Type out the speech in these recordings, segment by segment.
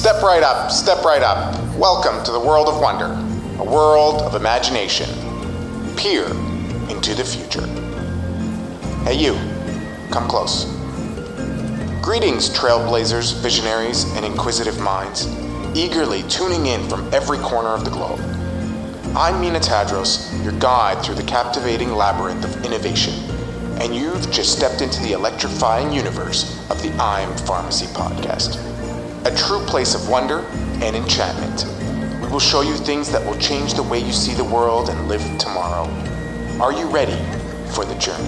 Step right up, step right up. Welcome to the world of wonder, a world of imagination. Peer into the future. Hey, you, come close. Greetings, trailblazers, visionaries, and inquisitive minds, eagerly tuning in from every corner of the globe. I'm Mina Tadros, your guide through the captivating labyrinth of innovation, and you've just stepped into the electrifying universe of the I'm Pharmacy podcast a true place of wonder and enchantment. We will show you things that will change the way you see the world and live tomorrow. Are you ready for the journey?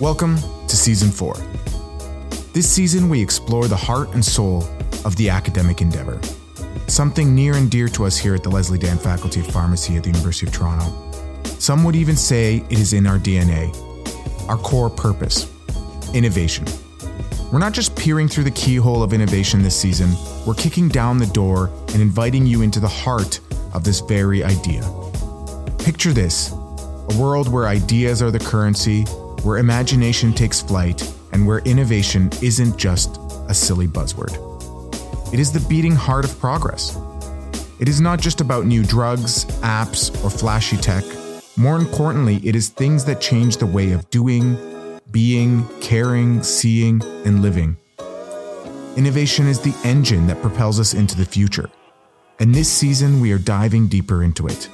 Welcome to Season 4. This season, we explore the heart and soul of the academic endeavor something near and dear to us here at the Leslie Dan Faculty of Pharmacy at the University of Toronto. Some would even say it is in our DNA, our core purpose innovation. We're not just peering through the keyhole of innovation this season, we're kicking down the door and inviting you into the heart of this very idea. Picture this a world where ideas are the currency, where imagination takes flight, and where innovation isn't just a silly buzzword. It is the beating heart of progress. It is not just about new drugs, apps, or flashy tech. More importantly, it is things that change the way of doing, being, caring, seeing, and living. Innovation is the engine that propels us into the future. And this season, we are diving deeper into it.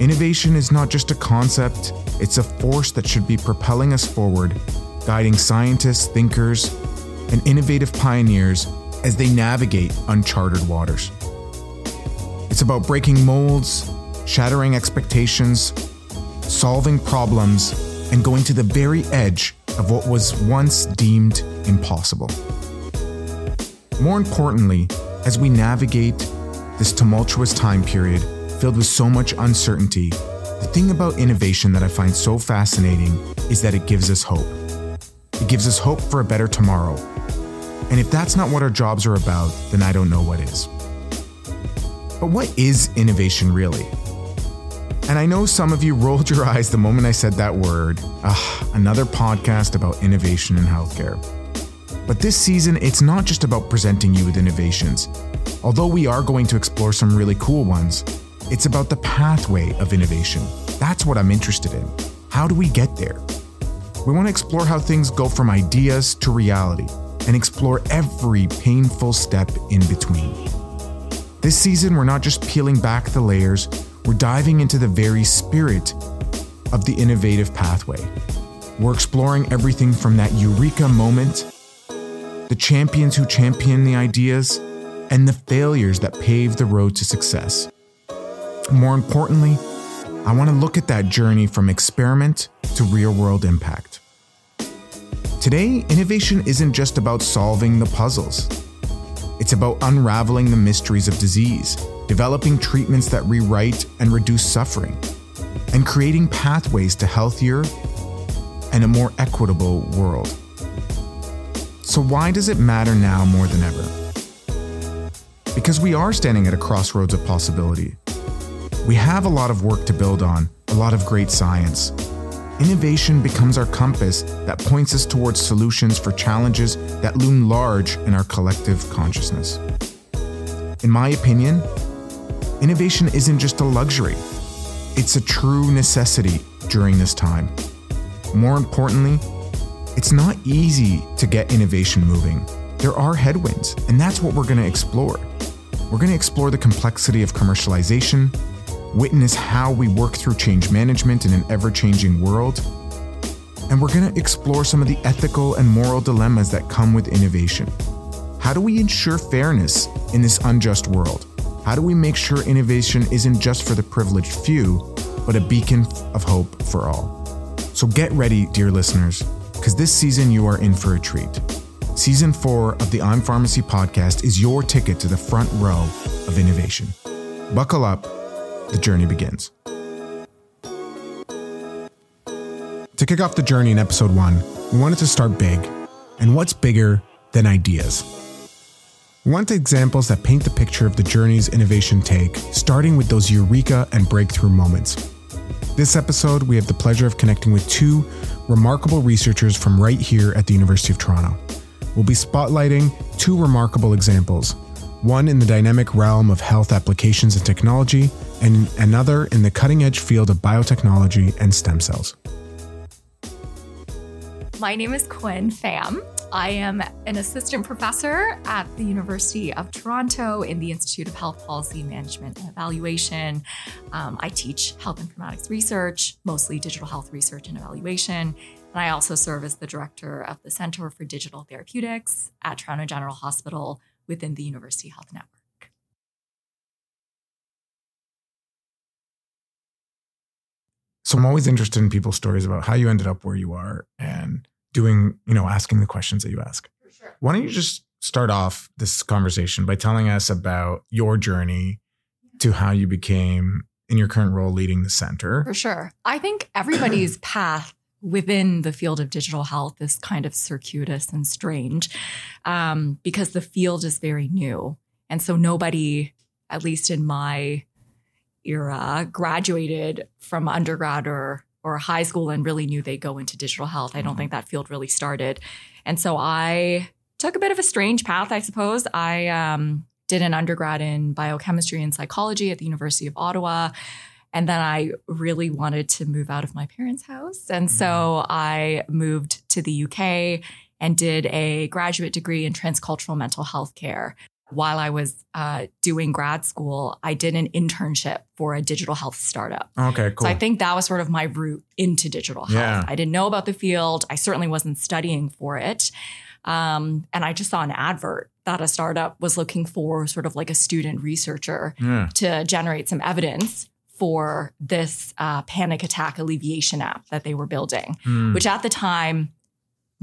Innovation is not just a concept, it's a force that should be propelling us forward, guiding scientists, thinkers, and innovative pioneers as they navigate uncharted waters. It's about breaking molds, shattering expectations, solving problems, and going to the very edge of what was once deemed impossible. More importantly, as we navigate this tumultuous time period filled with so much uncertainty, the thing about innovation that I find so fascinating is that it gives us hope. It gives us hope for a better tomorrow, and if that's not what our jobs are about, then I don't know what is. But what is innovation really? And I know some of you rolled your eyes the moment I said that word. Ugh, another podcast about innovation in healthcare. But this season, it's not just about presenting you with innovations. Although we are going to explore some really cool ones, it's about the pathway of innovation. That's what I'm interested in. How do we get there? We want to explore how things go from ideas to reality and explore every painful step in between. This season, we're not just peeling back the layers, we're diving into the very spirit of the innovative pathway. We're exploring everything from that eureka moment, the champions who champion the ideas, and the failures that pave the road to success. More importantly, I want to look at that journey from experiment to real world impact. Today, innovation isn't just about solving the puzzles. It's about unraveling the mysteries of disease, developing treatments that rewrite and reduce suffering, and creating pathways to healthier and a more equitable world. So, why does it matter now more than ever? Because we are standing at a crossroads of possibility. We have a lot of work to build on, a lot of great science, Innovation becomes our compass that points us towards solutions for challenges that loom large in our collective consciousness. In my opinion, innovation isn't just a luxury, it's a true necessity during this time. More importantly, it's not easy to get innovation moving. There are headwinds, and that's what we're going to explore. We're going to explore the complexity of commercialization, witness how we work through change management in an ever changing world. And we're going to explore some of the ethical and moral dilemmas that come with innovation. How do we ensure fairness in this unjust world? How do we make sure innovation isn't just for the privileged few, but a beacon of hope for all? So get ready, dear listeners, because this season you are in for a treat. Season 4 of the I'm Pharmacy podcast is your ticket to the front row of innovation. Buckle up the journey begins. To kick off the journey in episode one, we wanted to start big. And what's bigger than ideas? We want examples that paint the picture of the journeys innovation take, starting with those eureka and breakthrough moments. This episode, we have the pleasure of connecting with two remarkable researchers from right here at the University of Toronto. We'll be spotlighting two remarkable examples one in the dynamic realm of health applications and technology, and another in the cutting edge field of biotechnology and stem cells. My name is Quynh Pham. I am an assistant professor at the University of Toronto in the Institute of Health Policy Management and Evaluation. Um, I teach health informatics research, mostly digital health research and evaluation. And I also serve as the director of the Center for Digital Therapeutics at Toronto General Hospital within the University Health Network. So I'm always interested in people's stories about how you ended up where you are and doing, you know, asking the questions that you ask. For sure. Why don't you just start off this conversation by telling us about your journey to how you became in your current role leading the center? For sure. I think everybody's path within the field of digital health is kind of circuitous and strange um, because the field is very new. And so nobody, at least in my era, uh, graduated from undergrad or or high school and really knew they'd go into digital health. I don't mm-hmm. think that field really started. And so I took a bit of a strange path, I suppose. I um, did an undergrad in biochemistry and psychology at the University of Ottawa. And then I really wanted to move out of my parents' house. And so mm-hmm. I moved to the UK and did a graduate degree in transcultural mental health care. While I was uh, doing grad school, I did an internship for a digital health startup. Okay, cool. So I think that was sort of my route into digital health. Yeah. I didn't know about the field. I certainly wasn't studying for it. Um, and I just saw an advert that a startup was looking for sort of like a student researcher yeah. to generate some evidence for this uh, panic attack alleviation app that they were building, Hmm. which at the time,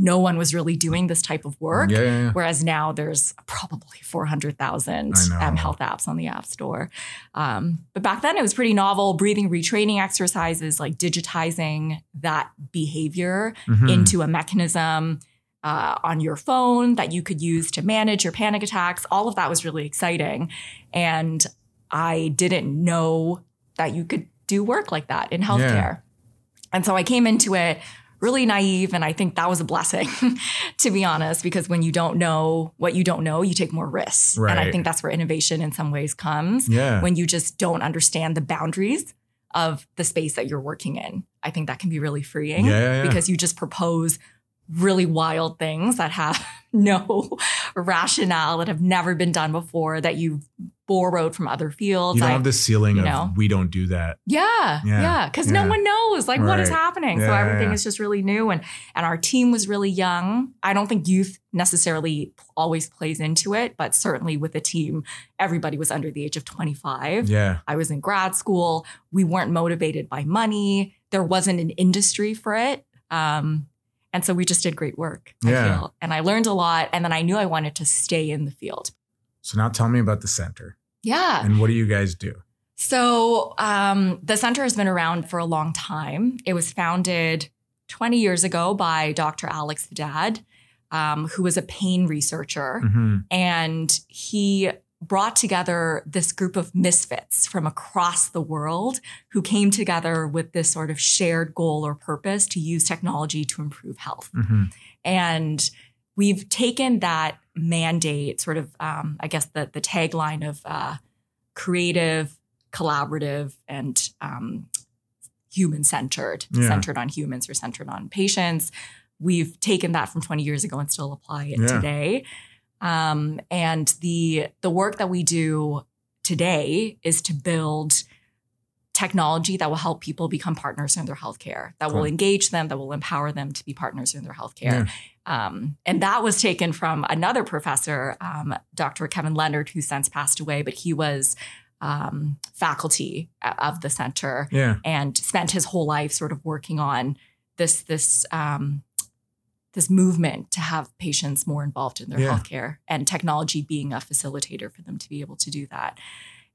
no one was really doing this type of work. Yeah, yeah, yeah. Whereas now there's probably 400,000 I um, health apps on the App Store. Um, but back then it was pretty novel breathing retraining exercises, like digitizing that behavior Mhm. into a mechanism uh, on your phone that you could use to manage your panic attacks. All of that was really exciting. And I didn't know that you could do work like that in healthcare. And so I came into it really naive. And I think that was a blessing, to be honest, because when you don't know what you don't know, you take more risks. And I think that's where innovation in some ways comes Yeah. when you just don't understand the boundaries of the space that you're working in. I think that can be really freeing Yeah, yeah, yeah. because you just propose really wild things that have no rationale that have never been done before that you've borrowed from other fields. you don't I- have the ceiling you of know. we don't do that. yeah, Yeah, yeah, because yeah. no one knows like what is Right. happening. so everything yeah. is just really new, and and our team was really young. I don't think youth necessarily always plays into it, but certainly with the team, everybody was under the age of twenty five. Yeah. I was in grad school. We weren't motivated by money. There wasn't an industry for it. Um, and so we just did great work, Yeah. I feel. And I learned a lot. And then I knew I wanted to stay in the field. So now tell me about the center Yeah. and what do you guys do? So um, the center has been around for a long time. It was founded 20 years ago by Dr. Alex Jadad, um, who was a pain researcher. Mhm. And he brought together this group of misfits from across the world who came together with this sort of shared goal or purpose to use technology to improve health. Mhm. And we've taken that mandate, sort of, um, I guess, the, the tagline of uh, creative, collaborative, and um, human centered, Yeah. centered on humans or centered on patients. We've taken that from 20 years ago and still apply it Yeah. today. Um, and the the work that we do today is to build technology that will help people become partners in their healthcare, that will engage them, that will empower them to be partners in their healthcare. Um, and that was taken from another professor, um, Dr. Kevin Leonard, who since passed away, but he was um, faculty of the center Yeah. and spent his whole life sort of working on this this um, this movement to have patients more involved in their Yeah. healthcare and technology being a facilitator for them to be able to do that.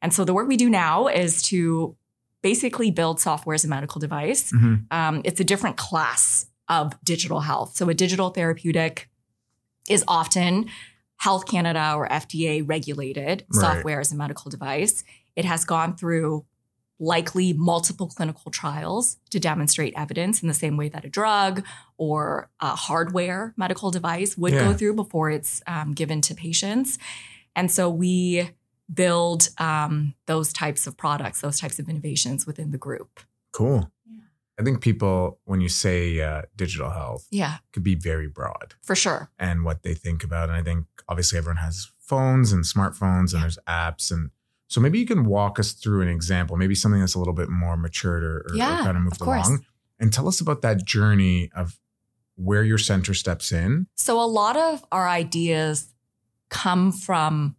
And so the work we do now is to basically build software as a medical device. Mhm. Um, it's a different class of digital health. So a digital therapeutic is often Health Canada or FDA regulated Right. software as a medical device. It has gone through likely multiple clinical trials to demonstrate evidence in the same way that a drug or a hardware medical device would Yeah. go through before it's um, given to patients. And so we build um, those types of products, those types of innovations within the group. Cool. Yeah. I think people, when you say uh, digital health, Yeah, could be very broad for sure. and what they think about. And I think obviously everyone has phones and smartphones and Yeah. there's apps. And so maybe you can walk us through an example, maybe something that's a little bit more matured or, or, or kind of moved of along. And tell us about that journey of where your center steps in. So a lot of our ideas come from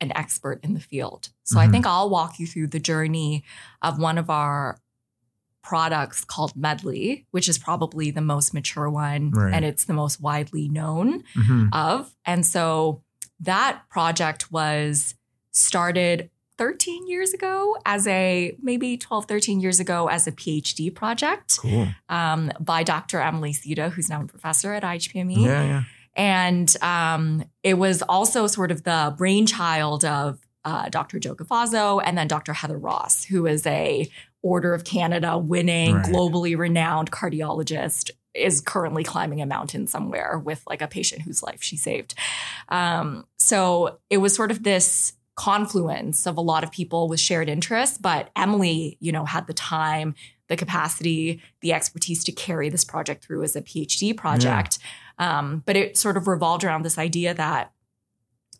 an expert in the field. So I Mhm. think I'll walk you through the journey of one of our products called Medly, which is probably the most mature one Right. and it's the most widely known Mhm. of. And so that project was started 13 years ago as a maybe 12, 13 years ago as a PhD project Cool. um, by Dr. Emily Seto, who's now a professor at IHPME. Yeah, yeah. And um, it was also sort of the brainchild of uh, Dr. Joe Cafazzo and then Dr. Heather Ross, who is a Order of Canada winning, Right. globally renowned cardiologist, is currently climbing a mountain somewhere with like a patient whose life she saved. Um, so it was sort of this confluence of a lot of people with shared interests, but Emily, you know, had the time, the capacity, the expertise to carry this project through as a PhD project. Um, but it sort of revolved around this idea that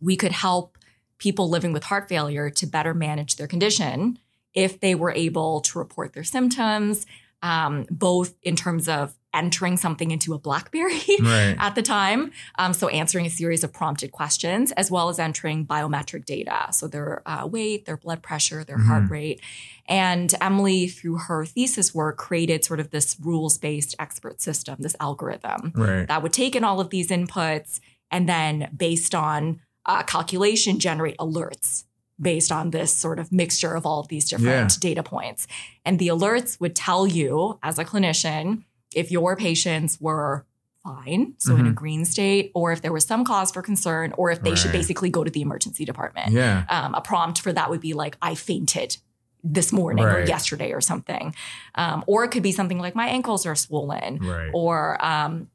we could help people living with heart failure to better manage their condition if they were able to report their symptoms, um, both in terms of entering something into a Blackberry Right. at the time. Um, so answering a series of prompted questions, as well as entering biometric data. So their uh, weight, their blood pressure, their heart Mhm. rate. And Emily, through her thesis work, created sort of this rules based expert system, this algorithm Right. that would take in all of these inputs and then, based on uh, calculation, generate alerts based on this sort of mixture of all of these different Yeah. data points. And the alerts would tell you, as a clinician, if your patients were fine, so in a Mhm. green state, or if there was some cause for concern, or if they should basically go to the emergency department. Yeah. Um, a prompt for that would be like, I fainted this morning or yesterday or something. Um, or it could be something like, my ankles are swollen Right. or um,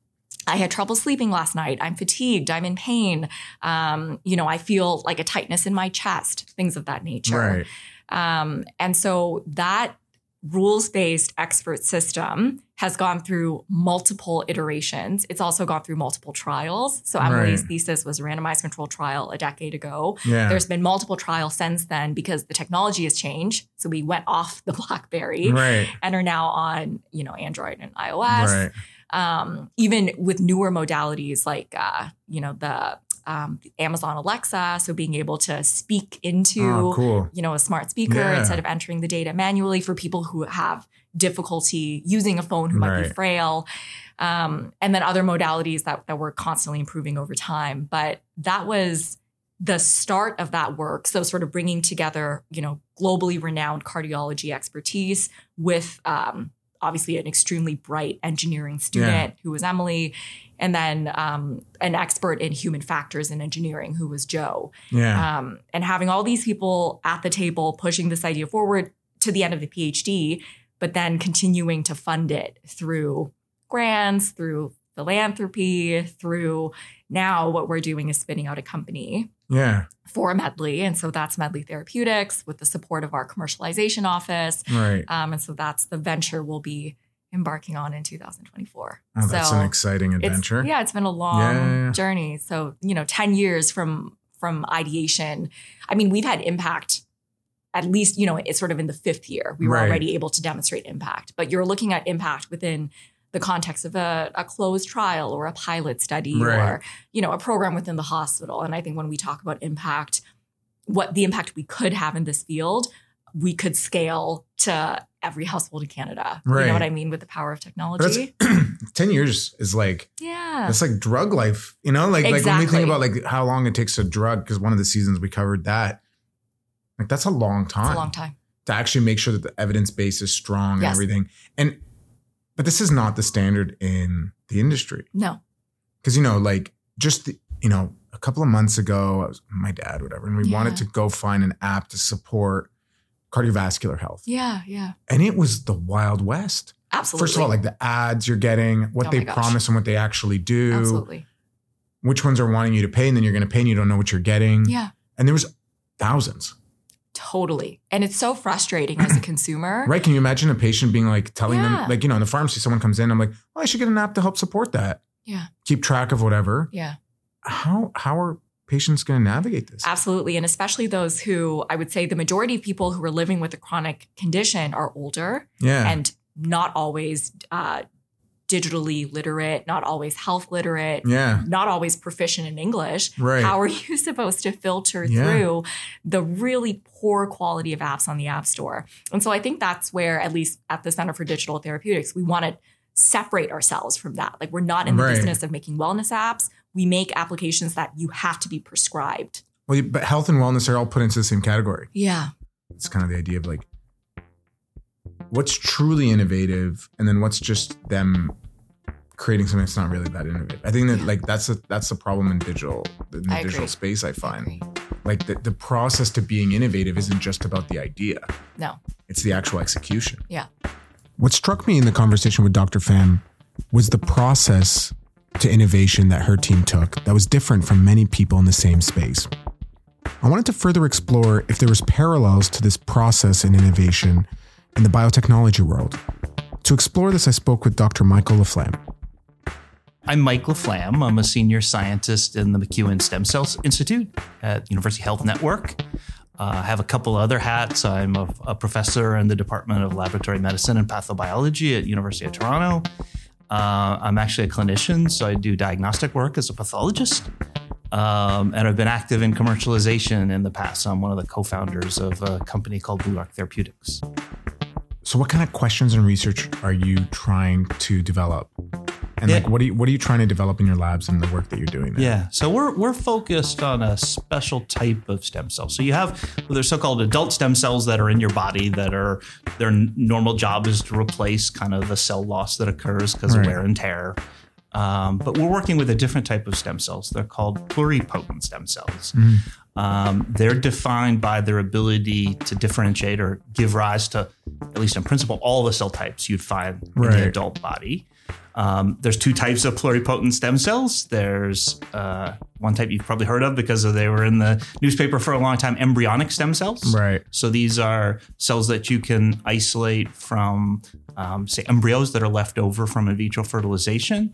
I had trouble sleeping last night. I'm fatigued. I'm in pain. Um, you know, I feel like a tightness in my chest, things of that nature. Right. Um, and so that rules based expert system has gone through multiple iterations. It's also gone through multiple trials. So Emily's Right. thesis was a randomized controlled trial a decade ago. Yeah. There's been multiple trials since then because the technology has changed. So we went off the BlackBerry right. and are now on, you know, Android and iOS Right. um, even with newer modalities like uh, you know the um, Amazon Alexa, so being able to speak into Oh, cool. you know a smart speaker Yeah. instead of entering the data manually for people who have difficulty using a phone who might be frail, um, and then other modalities that that we're constantly improving over time. But that was the start of that work. So sort of bringing together you know globally renowned cardiology expertise with um, obviously an extremely bright engineering student who was Emily, and then um, an expert in human factors and engineering who was Joe. Yeah. Um, and having all these people at the table pushing this idea forward to the end of the PhD, but then continuing to fund it through grants, through philanthropy, through now what we're doing is spinning out a company yeah. for Medly. And so that's Medly Therapeutics with the support of our commercialization office. Right. Um, and so that's the venture we'll be embarking on in 2024. Oh, that's so an exciting it's- adventure. yeah, it's been a long Yeah, yeah, yeah. journey. So, you know, 10 years from from ideation. I mean, we've had impact at least, you know, it's sort of in the fifth year. We were Right. already able to demonstrate impact, but you're looking at impact within the context of a, a closed trial or a pilot study Right. or, you know, a program within the hospital. And I think when we talk about impact, what the impact we could have in this field, we could scale to every household in Canada. Right. You know what I mean with the power of technology? 10 years is like, yeah. that's like drug life, you know, like, like when we think about like how long it takes to drug, because one of the seasons we covered that, like that's a long time. It's a long time. to actually make sure that the evidence base is strong and everything. And but this is not the standard in the industry No. because you know, like just the, you know, a couple of months ago. I was my dad, whatever, and we Yeah. wanted to go find an app to support cardiovascular health, Yeah, yeah. and it was the wild west. Absolutely. First of all, like the ads you're getting, what Oh they promise and what they actually do, Absolutely. which ones are wanting you to pay, and then you're going to pay and you don't know what you're getting. Yeah. And there was thousands. Totally. And it's so frustrating as a consumer. Right. Can you imagine a patient being like telling Yeah. them, like, you know, in the pharmacy, someone comes in, I'm like, well, I should get an app to help support that. Yeah. Keep track of whatever. Yeah. How how are patients going to navigate this? Absolutely. And especially those who I would say the majority of people who are living with a chronic condition are older Yeah. and not always uh, digitally literate, not always health literate, yeah. not always proficient in English. Right. How are you supposed to filter Yeah. through the really poor quality of apps on the App Store? And so I think that's where, at least at the Center for Digital Therapeutics, we want to separate ourselves from that. Like we're not in the Right. business of making wellness apps. We make applications that you have to be prescribed. Well, but health and wellness are all put into the same category. Yeah. It's kind of the idea of like what's truly innovative and then what's just them creating something that's not really that innovative. I think that Yeah. like that's a that's the problem in digital in the I digital agree. space I I find. agree. Like the, the process to being innovative isn't just about the idea. No. It's the actual execution. Yeah. What struck me in the conversation with Dr. Pham was the process to innovation that her team took that was different from many people in the same space. I wanted to further explore if there was parallels to this process and innovation in the biotechnology world. To explore this, I spoke with Dr. Michael LaFlamme. I'm Mike LaFlamme. I'm a senior scientist in the McEwen Stem Cells Institute at University Health Network. Uh, I have a couple other hats. I'm a, a professor in the Department of Laboratory Medicine and Pathobiology at University of Toronto. Uh, I'm actually a clinician, so I do diagnostic work as a pathologist. Um, and I've been active in commercialization in the past. I'm one of the co-founders of a company called Blue Rock Therapeutics. So, what kind of questions and research are you trying to develop? And Yeah. like, what are you what are you trying to develop in your labs and the work that you're doing? There? Yeah. So we're we're focused on a special type of stem cell. So you have well, there's so-called adult stem cells that are in your body that are their normal job is to replace kind of the cell loss that occurs because Right. of wear and tear. Um, but we're working with a different type of stem cells. They're called pluripotent stem cells. Um, they're defined by their ability to differentiate or give rise to, at least in principle, all the cell types you'd find in Right. the adult body. Um, there's two types of pluripotent stem cells. There's uh, one type you've probably heard of because they were in the newspaper for a long time embryonic stem cells. Right. So these are cells that you can isolate from, um, say, embryos that are left over from in vitro fertilization.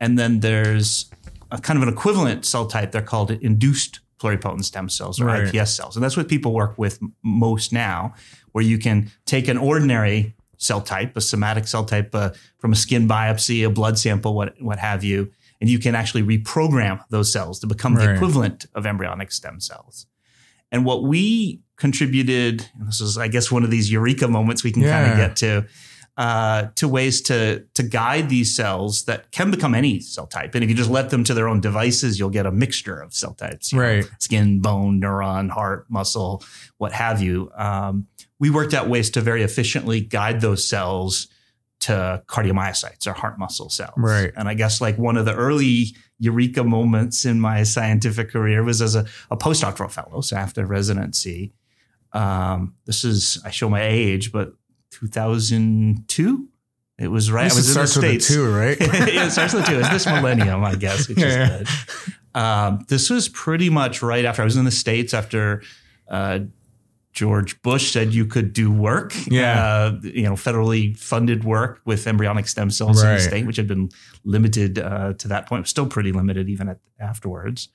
And then there's a kind of an equivalent cell type. They're called induced pluripotent stem cells or Right. iPS cells. And that's what people work with most now, where you can take an ordinary cell type, a somatic cell type uh, from a skin biopsy, a blood sample, what, what have you, and you can actually reprogram those cells to become the equivalent of embryonic stem cells. And what we contributed, and this is, I guess, one of these eureka moments we can kind of get to, uh, to ways to to guide these cells that can become any cell type. And if you just let them to their own devices, you'll get a mixture of cell types. you know, skin, bone, neuron, heart, muscle, what have you. Um, we worked out ways to very efficiently guide those cells to cardiomyocytes or heart muscle cells. Right. And I guess like one of the early eureka moments in my scientific career was as a, a postdoctoral fellow, so after residency. Um, this is I show my age, but 2002. It was right. I was it in the starts with states. two, right? yeah, it starts with two. It's this millennium, I guess, which Yeah. is good. Um, this was pretty much right after I was in the states after uh, George Bush said you could do work, Yeah. uh, you know, federally funded work with embryonic stem cells in the state, which had been limited uh, to that point, still pretty limited even at, afterwards.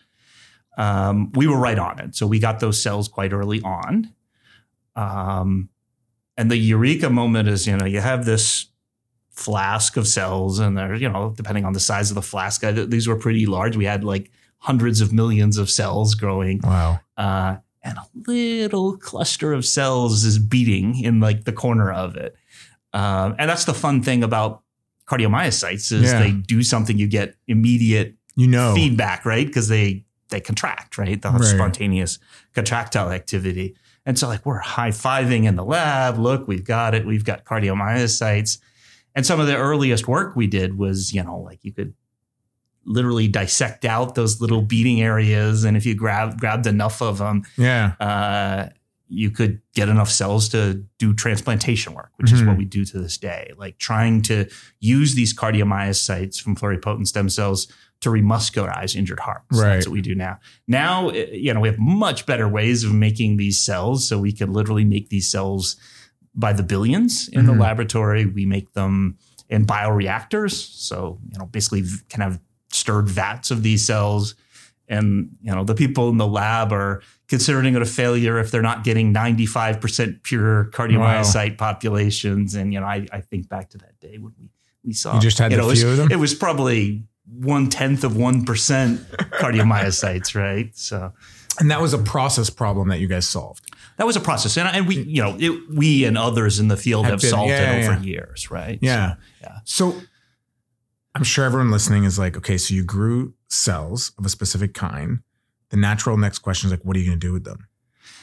Um, we were right on it, so we got those cells quite early on. Um, and the eureka moment is, you know, you have this flask of cells, and they're, you know, depending on the size of the flask, I, these were pretty large. We had like hundreds of millions of cells growing Wow. uh, and a little cluster of cells is beating in like the corner of it. Um, and that's the fun thing about cardiomyocytes is Yeah. they do something you get immediate You know. feedback, right? Because they they contract, right? The Right. spontaneous contractile activity. And so like we're high fiving in the lab. Look, we've got it. We've got cardiomyocytes. And some of the earliest work we did was, you know, like you could literally dissect out those little beating areas, and if you grab grabbed enough of them, Yeah. uh, you could get enough cells to do transplantation work, which is Mhm. what we do to this day. Like trying to use these cardiomyocytes from pluripotent stem cells to remuscularize injured hearts. Right. That's what we do now. Now, eh, you know, we have much better ways of making these cells. So we could literally make these cells by the billions in Mhm. the laboratory. We make them in bioreactors. So, you know, basically kind of stirred vats of these cells. And, you know, the people in the lab are considering it a failure if they're not getting 95% pure cardiomyocyte populations. And, you know, I, I think back to that day when we, we saw You just had you a know, was- few of them? It was probably one tenth of one percent cardiomyocytes, right? So And that was a process problem that you guys solved. that was a process, and, and we, you know, it, we and others in the field Have have, been- solved yeah, it yeah, over years, right? Yeah. yeah. So I'm sure everyone listening is like, okay, so you grew cells of a specific kind. The natural next question is like, what are you going to do with them?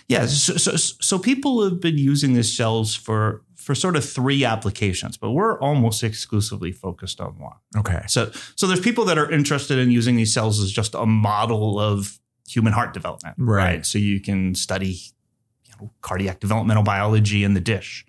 Yeah, so, so so people have been using these cells for for sort of three applications, but we're almost exclusively focused on one. Okay. So so there's people that are interested in using these cells as just a model of human heart development, Right. So you can study you know, cardiac developmental biology in the dish,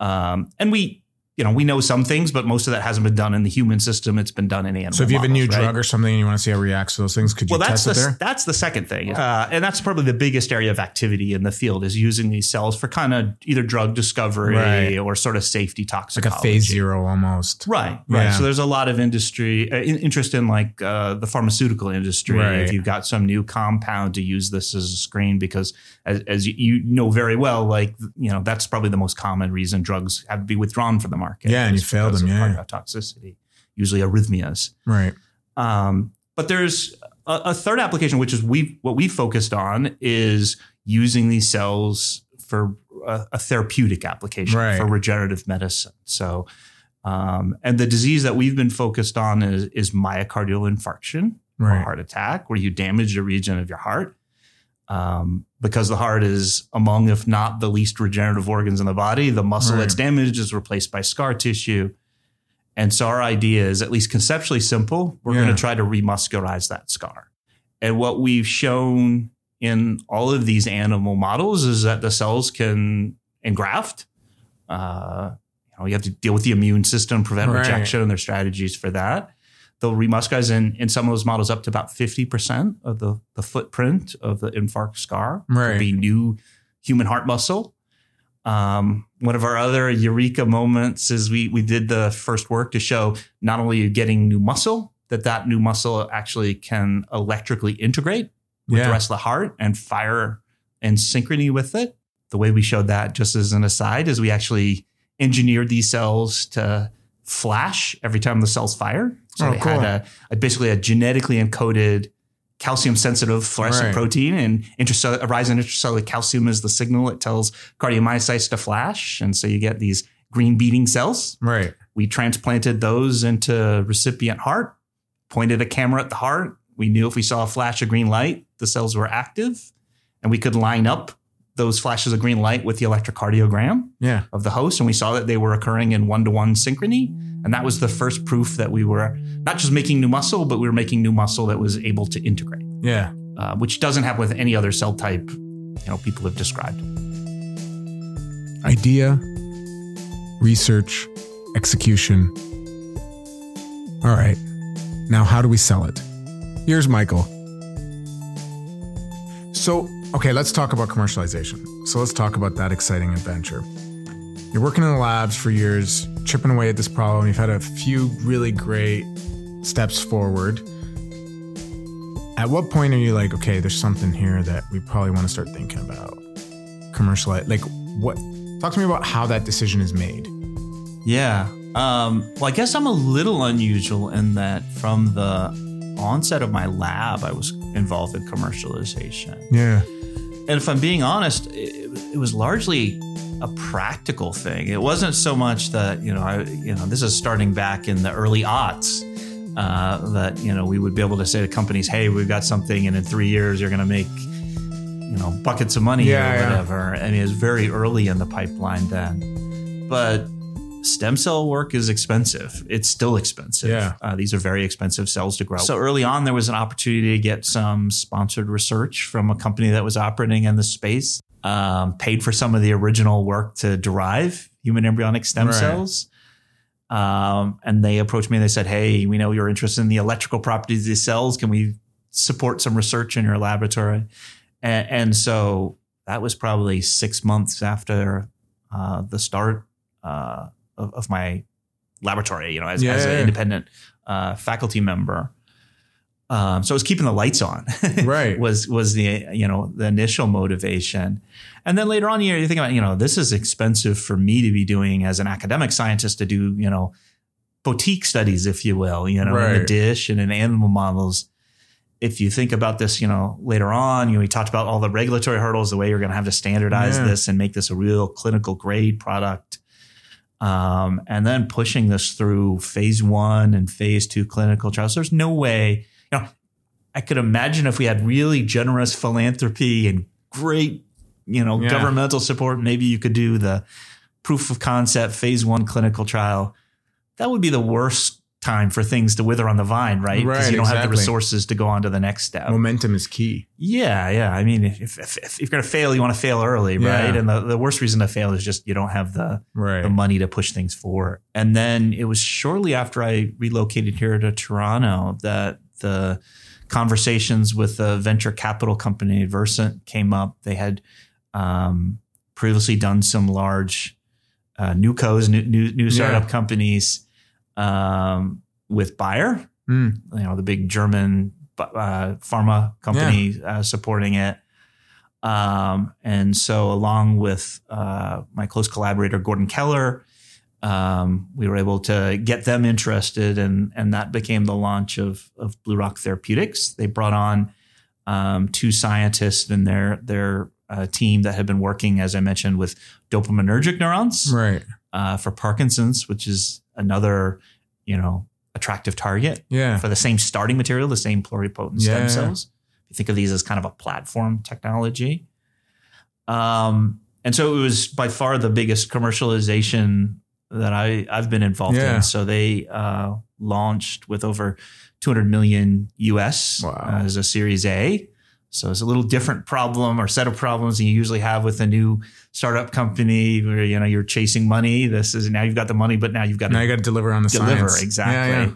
um, and we. You know, we know some things, but most of that hasn't been done in the human system. It's been done in animals. So if you have a new right? drug or something and you want to see how it reacts to those things, could you well, that's test the it there? that's the second thing, uh, and that's probably the biggest area of activity in the field is using these cells for kind of either drug discovery Right. or sort of safety toxicology. Like a phase zero almost. Right, right. Yeah. So there's a lot of industry uh, in- interest in like uh, the pharmaceutical industry. Right. If you've got some new compound to use this as a screen, because as, as you, know very well, like you know that's probably the most common reason drugs have to be withdrawn from the market. Yeah, and you fail them, of yeah. cardiotoxicity, usually arrhythmias. Right. Um, but there's a, a third application, which is we what we focused on is using these cells for a, a therapeutic application Right. for regenerative medicine. So, um, and the disease that we've been focused on is, is myocardial infarction or Right. heart attack, where you damage a region of your heart. Um, because the heart is among, if not the least regenerative organs in the body, the muscle Right. that's damaged is replaced by scar tissue. And so our idea is at least conceptually simple. We're Yeah. going to try to remuscularize that scar. And what we've shown in all of these animal models is that the cells can engraft. Uh, you know, you have to deal with the immune system, prevent Right. rejection, and there's strategies for that. They'll remuscularize in, in some of those models up to about 50% of the, the footprint of the infarct scar. Right. Be new human heart muscle. Um, one of our other eureka moments is we we did the first work to show not only are you getting new muscle, that that new muscle actually can electrically integrate with Yeah. the rest of the heart and fire in synchrony with it. The way we showed that, just as an aside, is we actually engineered these cells to flash every time the cells fire. So Oh, they cool. had a, a basically a genetically encoded calcium sensitive fluorescent Right. protein and intercell- a rise in intracellular calcium is the signal it tells cardiomyocytes to flash. And so you get these green beating cells. Right. We transplanted those into recipient heart, pointed a camera at the heart. We knew if we saw a flash of green light, the cells were active, and we could line up those flashes of green light with the electrocardiogram Yeah. of the host, and we saw that they were occurring in one to one synchrony. And that was the first proof that we were not just making new muscle, but we were making new muscle that was able to integrate, Yeah. uh, which doesn't happen with any other cell type you know people have described. Idea, research, execution. All right. Now, how do we sell it? Here's Michael. So, okay, let's talk about commercialization. So, let's talk about that exciting adventure. You're working in the labs for years, chipping away at this problem. You've had a few really great steps forward. At what point are you like, okay, there's something here that we probably want to start thinking about? Commercialize, like, what? Talk to me about how that decision is made. Yeah. Um, well, I guess I'm a little unusual in that from the onset of my lab, I was involved in commercialization. Yeah. And if I'm being honest, it, it was largely a practical thing. It wasn't so much that you know, I, you know, this is starting back in the early aughts. Uh, that you know, we would be able to say to companies, "Hey, we've got something, and in three years, you're going to make, you know, buckets of money Yeah, or yeah. whatever." I mean, it was very early in the pipeline then, but stem cell work is expensive. It's still expensive. Yeah. Uh, these are very expensive cells to grow. So early on, there was an opportunity to get some sponsored research from a company that was operating in the space, um, paid for some of the original work to derive human embryonic stem Right. cells. Um, and they approached me and they said, Hey, we know you're interested in the electrical properties of these cells. Can we support some research in your laboratory? And, and so that was probably six months after uh, the start uh, of, of my laboratory, you know, as, Yeah, as an independent uh, faculty member. Um, so it was keeping the lights on, Right. was was the you know the initial motivation, and then later on you you think about you know this is expensive for me to be doing as an academic scientist to do you know boutique studies, if you will, you know, in the dish and in animal models. If you think about this, you know, later on, you know, we talked about all the regulatory hurdles, the way you're going to have to standardize Yeah. this and make this a real clinical grade product. Um, and then pushing this through phase one and phase two clinical trials. There's no way, you know, I could imagine if we had really generous philanthropy and great, you know, Yeah. governmental support, maybe you could do the proof of concept phase one clinical trial. That would be the worst time for things to wither on the vine, right? Because Right, you don't have the resources to go on to the next step. Momentum is key. Yeah, yeah. I mean, if, if, if you're going to fail, you want to fail early, Yeah. right? And the, the worst reason to fail is just you don't have the Right. the money to push things forward. And then it was shortly after I relocated here to Toronto that the conversations with the venture capital company Versant came up. They had um, previously done some large uh, new co's, new, new, new startup Yeah. companies um, with Bayer, Mm. you know, the big German uh, pharma company uh, supporting it. Um, and so, along with uh, my close collaborator Gordon Keller, um, we were able to get them interested, and and that became the launch of of Blue Rock Therapeutics. They brought on um, two scientists and their their uh, team that had been working, as I mentioned, with dopaminergic neurons Right. uh, for Parkinson's, which is another you know attractive target Yeah. for the same starting material, the same pluripotent Yeah. stem cells. You think of these as kind of a platform technology. Um, and so it was by far the biggest commercialization that I, I've been involved Yeah. in. So they uh, launched with over 200 million US Wow. as a Series A. So it's a little different problem or set of problems than you usually have with a new startup company where you know you're chasing money. This is now you've got the money, but now you've got Now to you got to deliver on the deliver science. exactly.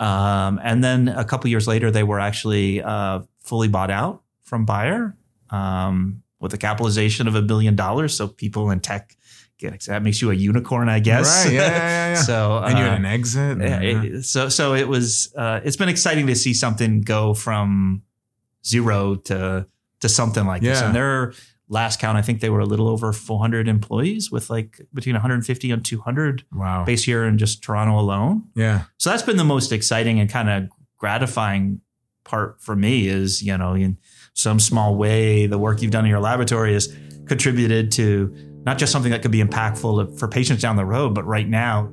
Yeah, Um, and then a couple years later, they were actually uh, fully bought out from Bayer um, with a capitalization of a billion dollars. So people in tech get that makes you a unicorn, I guess. Right. Yeah, yeah, yeah, yeah. so and you uh, had an exit. yeah, Yeah. it- so so it was. Uh, it's been exciting to see something go from zero to to something like this. Yeah. And their last count, I think they were a little over 400 employees, with like between 150 and 200 wow. based here in just Toronto alone. Yeah. So that's been the most exciting and kind of gratifying part for me is, you know, in some small way, the work you've done in your laboratory has contributed to not just something that could be impactful for patients down the road, but right now.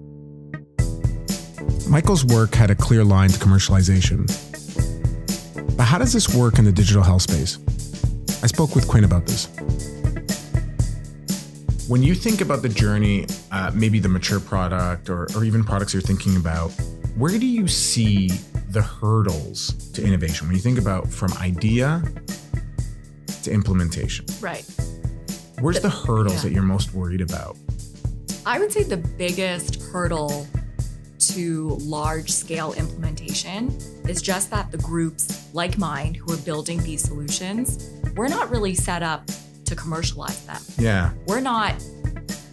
Michael's work had a clear line to commercialization. But how does this work in the digital health space? I spoke with Quynh about this. When you think about the journey, uh, maybe the mature product or, or even products you're thinking about, where do you see the hurdles to innovation? When you think about from idea to implementation, Right. where's the hurdles Yeah. that you're most worried about? I would say the biggest hurdle to large scale implementation is just that the groups like mine who are building these solutions, we're not really set up to commercialize them. Yeah. We're not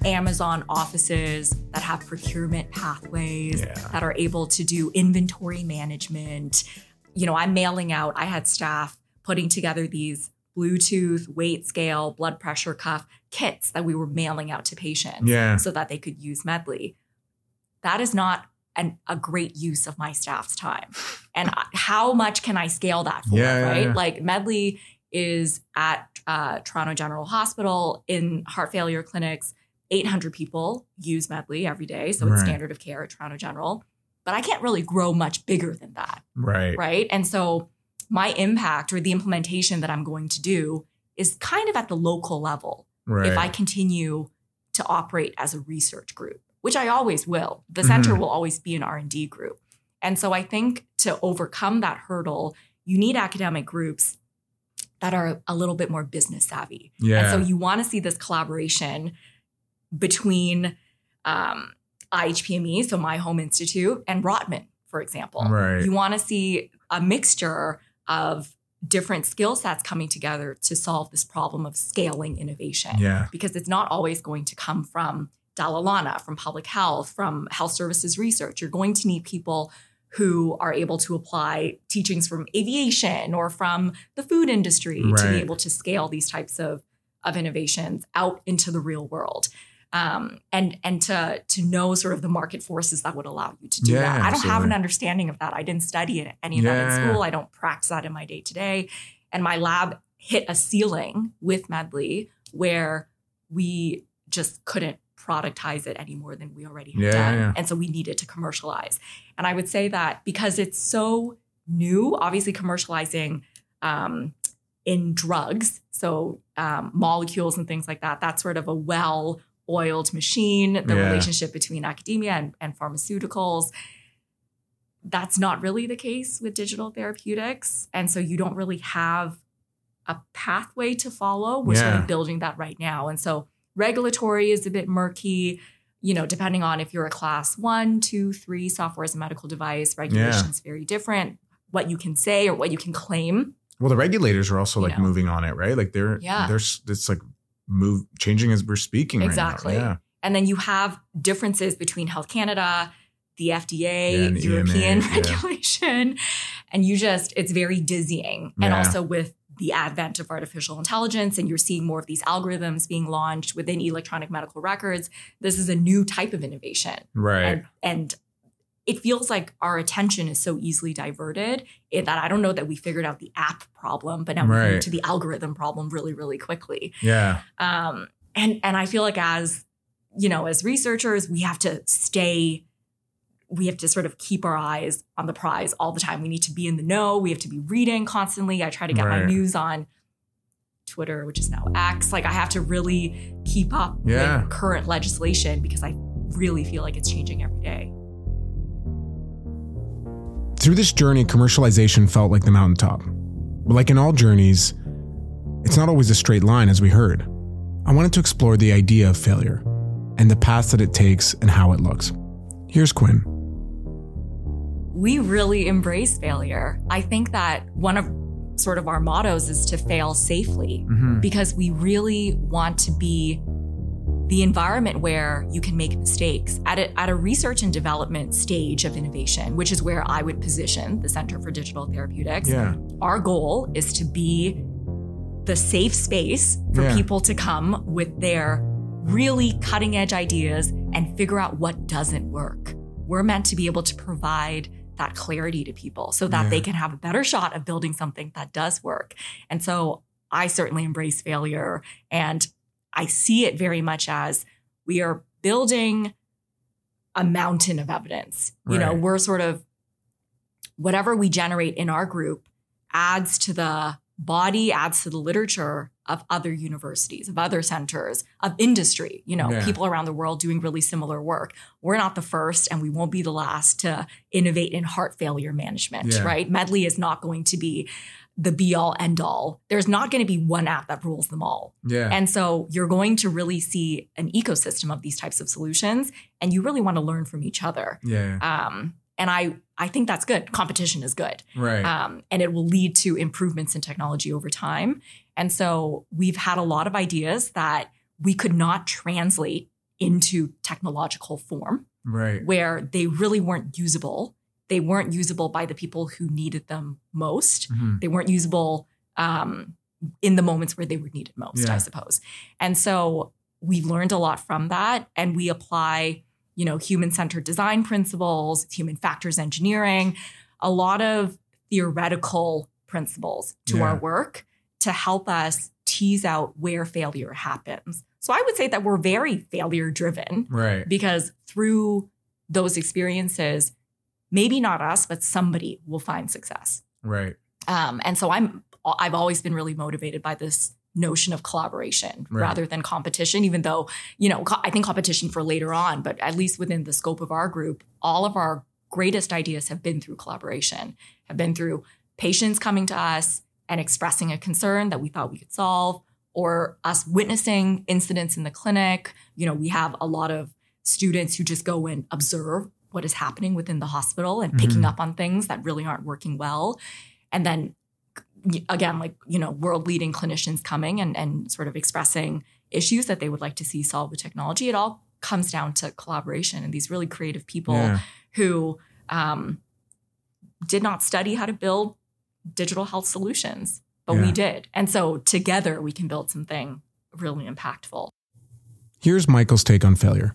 Amazon offices that have procurement pathways Yeah. that are able to do inventory management. You know, I'm mailing out, I had staff putting together these Bluetooth, weight scale, blood pressure cuff kits that we were mailing out to patients Yeah. so that they could use Medly. That is not an, a great use of my staff's time. And how much can I scale that for? Yeah, yeah, right? yeah. Like Medly is at uh, Toronto General Hospital in heart failure clinics. 800 people use Medly every day. So it's standard of care at Toronto General. But I can't really grow much bigger than that Right. right? And so my impact or the implementation that I'm going to do is kind of at the local level Right. if I continue to operate as a research group. Which I always will. The center Mhm. will always be an R&D group. And so I think to overcome that hurdle, you need academic groups that are a little bit more business savvy. Yeah. And so you want to see this collaboration between um, IHPME, so my home institute, and Rotman, for example. Right. You want to see a mixture of different skill sets coming together to solve this problem of scaling innovation. yeah. Because it's not always going to come from Dalla Lana, from public health, from health services research. You're going to need people who are able to apply teachings from aviation or from the food industry to be able to scale these types of, of innovations out into the real world. Um, and and to to know sort of the market forces that would allow you to do Yeah, that. I don't have an understanding of that. I didn't study it, any of that in school. I don't practice that in my day to day. And my lab hit a ceiling with Medly where we just couldn't productize it any more than we already have Yeah, done. yeah. And so we needed to commercialize. And I would say that because it's so new, obviously commercializing um, in drugs, so um, molecules and things like that, that's sort of a well oiled machine, the Yeah. relationship between academia and, and pharmaceuticals. That's not really the case with digital therapeutics. And so you don't really have a pathway to follow. We're sort of building that right now. And so regulatory is a bit murky, you know, depending on if you're a class one, two, three software as a medical device, regulation is very different. What you can say or what you can claim. Well, the regulators are also You like know. moving on it, right? Like they're Yeah. they're it's like move changing as we're speaking. right now. Exactly. Yeah. And then you have differences between Health Canada, the FDA, Yeah, the European EMA, yeah. regulation. And you just, it's very dizzying. And Yeah. also with the advent of artificial intelligence, and you're seeing more of these algorithms being launched within electronic medical records. This is a new type of innovation. Right. And, and it feels like our attention is so easily diverted in that I don't know that we figured out the app problem, but now we're Right. going to the algorithm problem really, really quickly yeah. um, and and I feel like as you know, as researchers, we have to stay. We have to sort of keep our eyes on the prize all the time. We need to be in the know. We have to be reading constantly. I try to get my news on Twitter, which is now X. Like I have to really keep up Yeah. with current legislation because I really feel like it's changing every day. Through this journey, commercialization felt like the mountaintop. But like in all journeys, it's not always a straight line, as we heard. I wanted to explore the idea of failure and the path that it takes and how it looks. Here's Quynh. We really embrace failure. I think that one of sort of our mottos is to fail safely mm-hmm. because we really want to be the environment where you can make mistakes at a, at a research and development stage of innovation, which is where I would position the Center for Digital Therapeutics. Yeah. Our goal is to be the safe space for Yeah. people to come with their really cutting edge ideas and figure out what doesn't work. We're meant to be able to provide that clarity to people so that Yeah. they can have a better shot of building something that does work. And so I certainly embrace failure and I see it very much as we are building a mountain of evidence. You know, we're sort of whatever we generate in our group adds to the body, adds to the literature of other universities, of other centers, of industry, you know, Yeah. people around the world doing really similar work. We're not the first and we won't be the last to innovate in heart failure management, Yeah. right? Medly is not going to be the be all end all. There's not going to be one app that rules them all. Yeah. And so you're going to really see an ecosystem of these types of solutions and you really want to learn from each other. yeah. Um, and I, I think that's good. Competition is good. Right. Um, and it will lead to improvements in technology over time. And so we've had a lot of ideas that we could not translate into technological form right. where they really weren't usable. They weren't usable by the people who needed them most. Mhm. They weren't usable um, in the moments where they were needed most, Yeah. I suppose. And so we've learned a lot from that, and we apply, you know, human-centered design principles, human factors engineering, a lot of theoretical principles to Yeah. our work to help us tease out where failure happens. So I would say that we're very failure-driven Right. because through those experiences, maybe not us, but somebody will find success. Right. Um, and so I'm I've always been really motivated by this notion of collaboration Right. rather than competition even though you know co- i think competition for later on but at least within the scope of our group all of our greatest ideas have been through collaboration have been through patients coming to us and expressing a concern that we thought we could solve or us witnessing incidents in the clinic you know we have a lot of students who just go and observe what is happening within the hospital and picking Mhm. up on things that really aren't working well and then again like you know world leading clinicians coming and, and sort of expressing issues that they would like to see solved with technology it all comes down to collaboration and these really creative people Yeah. who um, did not study how to build digital health solutions but Yeah. we did and so together we can build something really impactful Here's Michael's take on failure.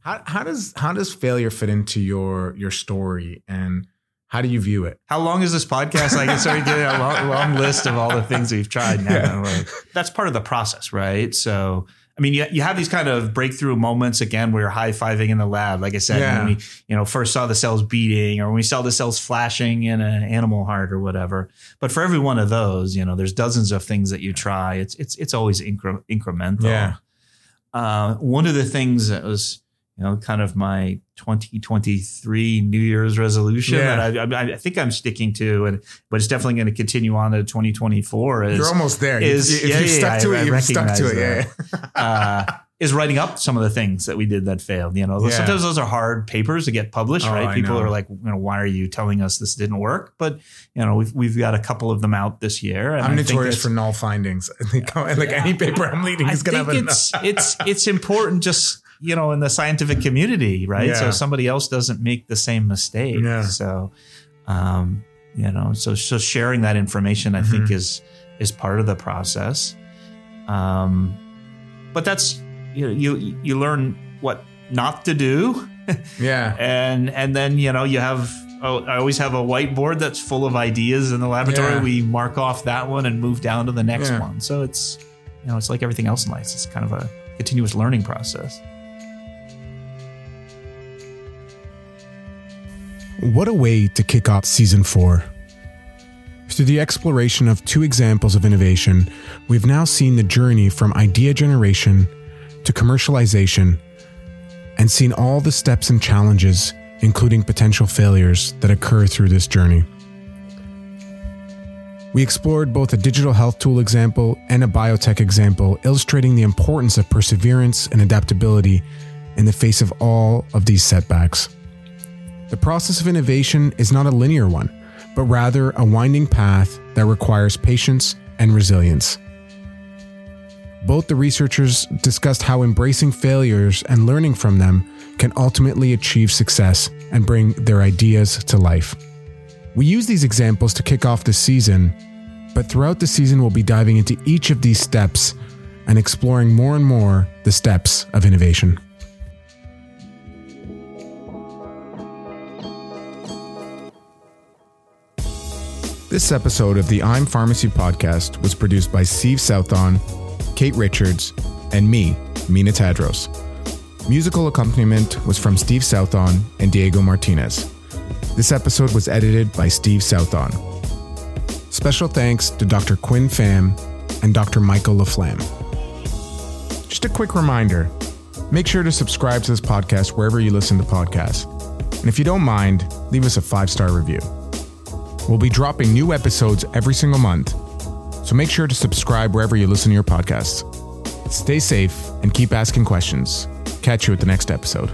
How, how does how does failure fit into your your story and how do you view it? How long is this podcast? I can start getting a long, long list of all the things we've tried now. Like, That's part of the process, right? So, I mean, you, you have these kind of breakthrough moments again where you're high fiving in the lab. Like I said, Yeah. when we you know first saw the cells beating, or when we saw the cells flashing in an animal heart, or whatever. But for every one of those, you know, there's dozens of things that you try. It's it's it's always incre- incremental. Yeah. Uh, one of the things that was you know kind of my 2023 New Year's resolution Yeah. that I, I, I think I'm sticking to, and but it's definitely going to continue on to 2024. Is You're almost there. is- if yeah, you yeah, stuck to I- it, I you've stuck to it. Yeah. uh, is writing up some of the things that we did that failed. You know, sometimes those are hard papers to get published, Oh, right? I People know. are like, you know, why are you telling us this didn't work? But you know, we've we've got a couple of them out this year. And I'm I notorious for null findings. I think like any paper I'm leading is going to have a it's it's it's important just you know in the scientific community, right? Yeah. So somebody else doesn't make the same mistake. Yeah. So, um, you know, so so sharing that information, I think, Mhm. is is part of the process. Um, but that's you know, you you learn what not to do, yeah. and and then you know you have. Oh, I always have a whiteboard that's full of ideas in the laboratory. Yeah. We mark off that one and move down to the next Yeah. one. So it's you know it's like everything else in life. It's kind of a continuous learning process. What a way to kick off season four. Through the exploration of two examples of innovation, we've now seen the journey from idea generation to commercialization and seen all the steps and challenges, including potential failures, that occur through this journey. We explored both a digital health tool example and a biotech example, illustrating the importance of perseverance and adaptability in the face of all of these setbacks. The process of innovation is not a linear one, but rather a winding path that requires patience and resilience. Both the researchers discussed how embracing failures and learning from them can ultimately achieve success and bring their ideas to life. We use these examples to kick off the season, but throughout the season, we'll be diving into each of these steps and exploring more and more the steps of innovation. This episode of the I'm Pharmacy podcast was produced by Steve Southon, Kate Richards, and me, Mina Tadros. Musical accompaniment was from Steve Southon and Diego Martinez. This episode was edited by Steve Southon. Special thanks to Dr. Quynh Pham and Dr. Michael LaFlamme. Just a quick reminder make sure to subscribe to this podcast wherever you listen to podcasts. And if you don't mind, leave us a five star review. We'll be dropping new episodes every single month, so make sure to subscribe wherever you listen to your podcasts. Stay safe and keep asking questions. Catch you at the next episode.